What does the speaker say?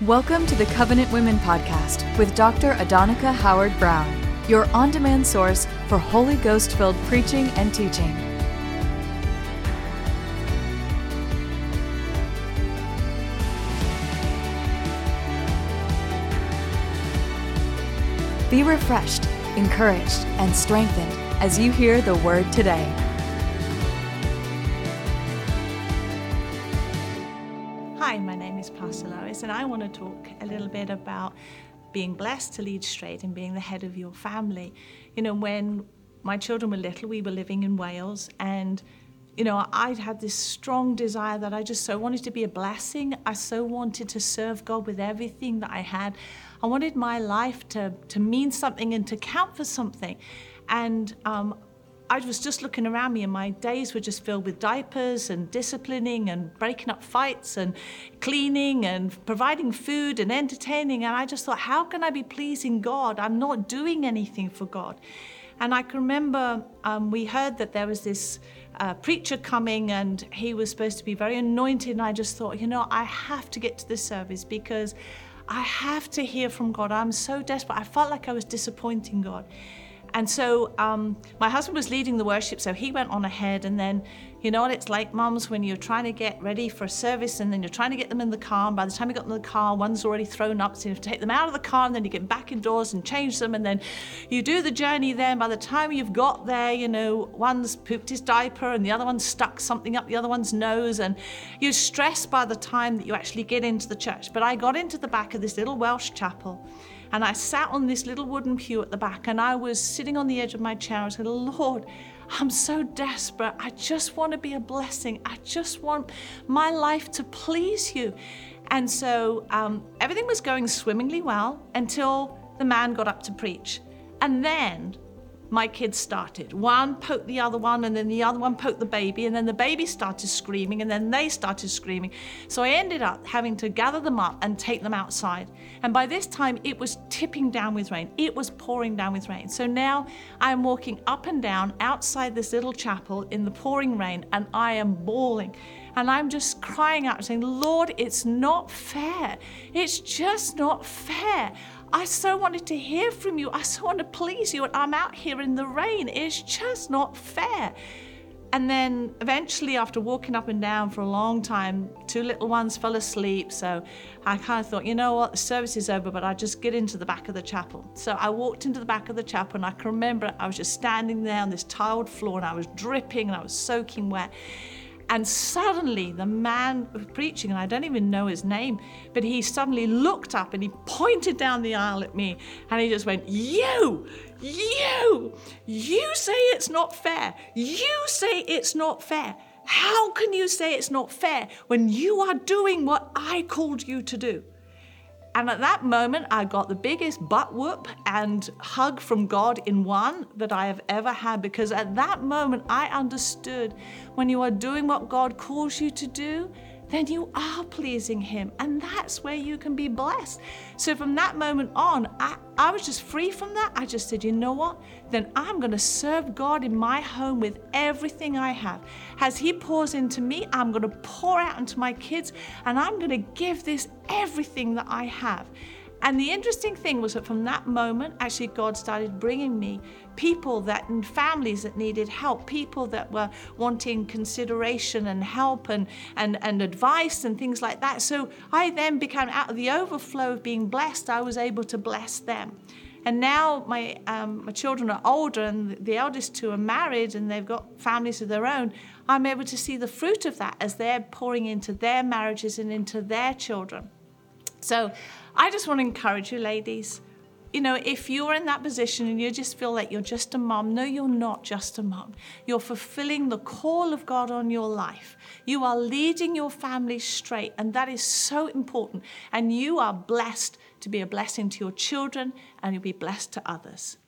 Welcome to the Covenant Women Podcast with Dr. Adonica Howard Brown, your on demand source for Holy Ghost filled preaching and teaching. Be refreshed, encouraged, and strengthened as you hear the word today. Hi, my name is Pastor Lois, and I want to talk a little bit about being blessed to lead straight and being the head of your family. You know, when my children were little, we were living in Wales, and you know, I'd had this strong desire that I just so wanted to be a blessing. I so wanted to serve God with everything that I had. I wanted my life to, to mean something and to count for something. And um, I was just looking around me, and my days were just filled with diapers and disciplining and breaking up fights and cleaning and providing food and entertaining. And I just thought, how can I be pleasing God? I'm not doing anything for God. And I can remember um, we heard that there was this uh, preacher coming and he was supposed to be very anointed. And I just thought, you know, I have to get to this service because I have to hear from God. I'm so desperate. I felt like I was disappointing God. And so um, my husband was leading the worship, so he went on ahead. And then, you know what it's like, mums, when you're trying to get ready for a service and then you're trying to get them in the car. And by the time you got them in the car, one's already thrown up. So you have to take them out of the car and then you get back indoors and change them. And then you do the journey there. And by the time you've got there, you know, one's pooped his diaper and the other one's stuck something up the other one's nose. And you're stressed by the time that you actually get into the church. But I got into the back of this little Welsh chapel. And I sat on this little wooden pew at the back and I was sitting on the edge of my chair. I said, Lord, I'm so desperate. I just want to be a blessing. I just want my life to please you. And so um, everything was going swimmingly well until the man got up to preach. And then my kids started. One poked the other one, and then the other one poked the baby, and then the baby started screaming, and then they started screaming. So I ended up having to gather them up and take them outside. And by this time, it was tipping down with rain. It was pouring down with rain. So now I'm walking up and down outside this little chapel in the pouring rain, and I am bawling. And I'm just crying out, saying, Lord, it's not fair. It's just not fair. I so wanted to hear from you. I so want to please you. And I'm out here in the rain. It's just not fair. And then eventually, after walking up and down for a long time, two little ones fell asleep. So I kind of thought, you know what, the service is over, but I just get into the back of the chapel. So I walked into the back of the chapel, and I can remember I was just standing there on this tiled floor, and I was dripping and I was soaking wet. And suddenly, the man preaching, and I don't even know his name, but he suddenly looked up and he pointed down the aisle at me and he just went, You, you, you say it's not fair. You say it's not fair. How can you say it's not fair when you are doing what I called you to do? And at that moment, I got the biggest butt whoop and hug from God in one that I have ever had because at that moment, I understood when you are doing what God calls you to do, then you are pleasing Him. And that's where you can be blessed. So from that moment on, I, I was just free from that. I just said, you know what? Then I'm going to serve God in my home with everything I have. As He pours into me, I'm going to pour out into my kids and I'm going to give this everything that I have. And the interesting thing was that from that moment, actually, God started bringing me people that and families that needed help, people that were wanting consideration and help and, and, and advice and things like that. So I then became out of the overflow of being blessed, I was able to bless them. And now my, um, my children are older, and the eldest two are married and they've got families of their own. I'm able to see the fruit of that as they're pouring into their marriages and into their children. So I just want to encourage you, ladies. You know, if you're in that position and you just feel like you're just a mom, no, you're not just a mom. You're fulfilling the call of God on your life. You are leading your family straight, and that is so important. And you are blessed to be a blessing to your children, and you'll be blessed to others.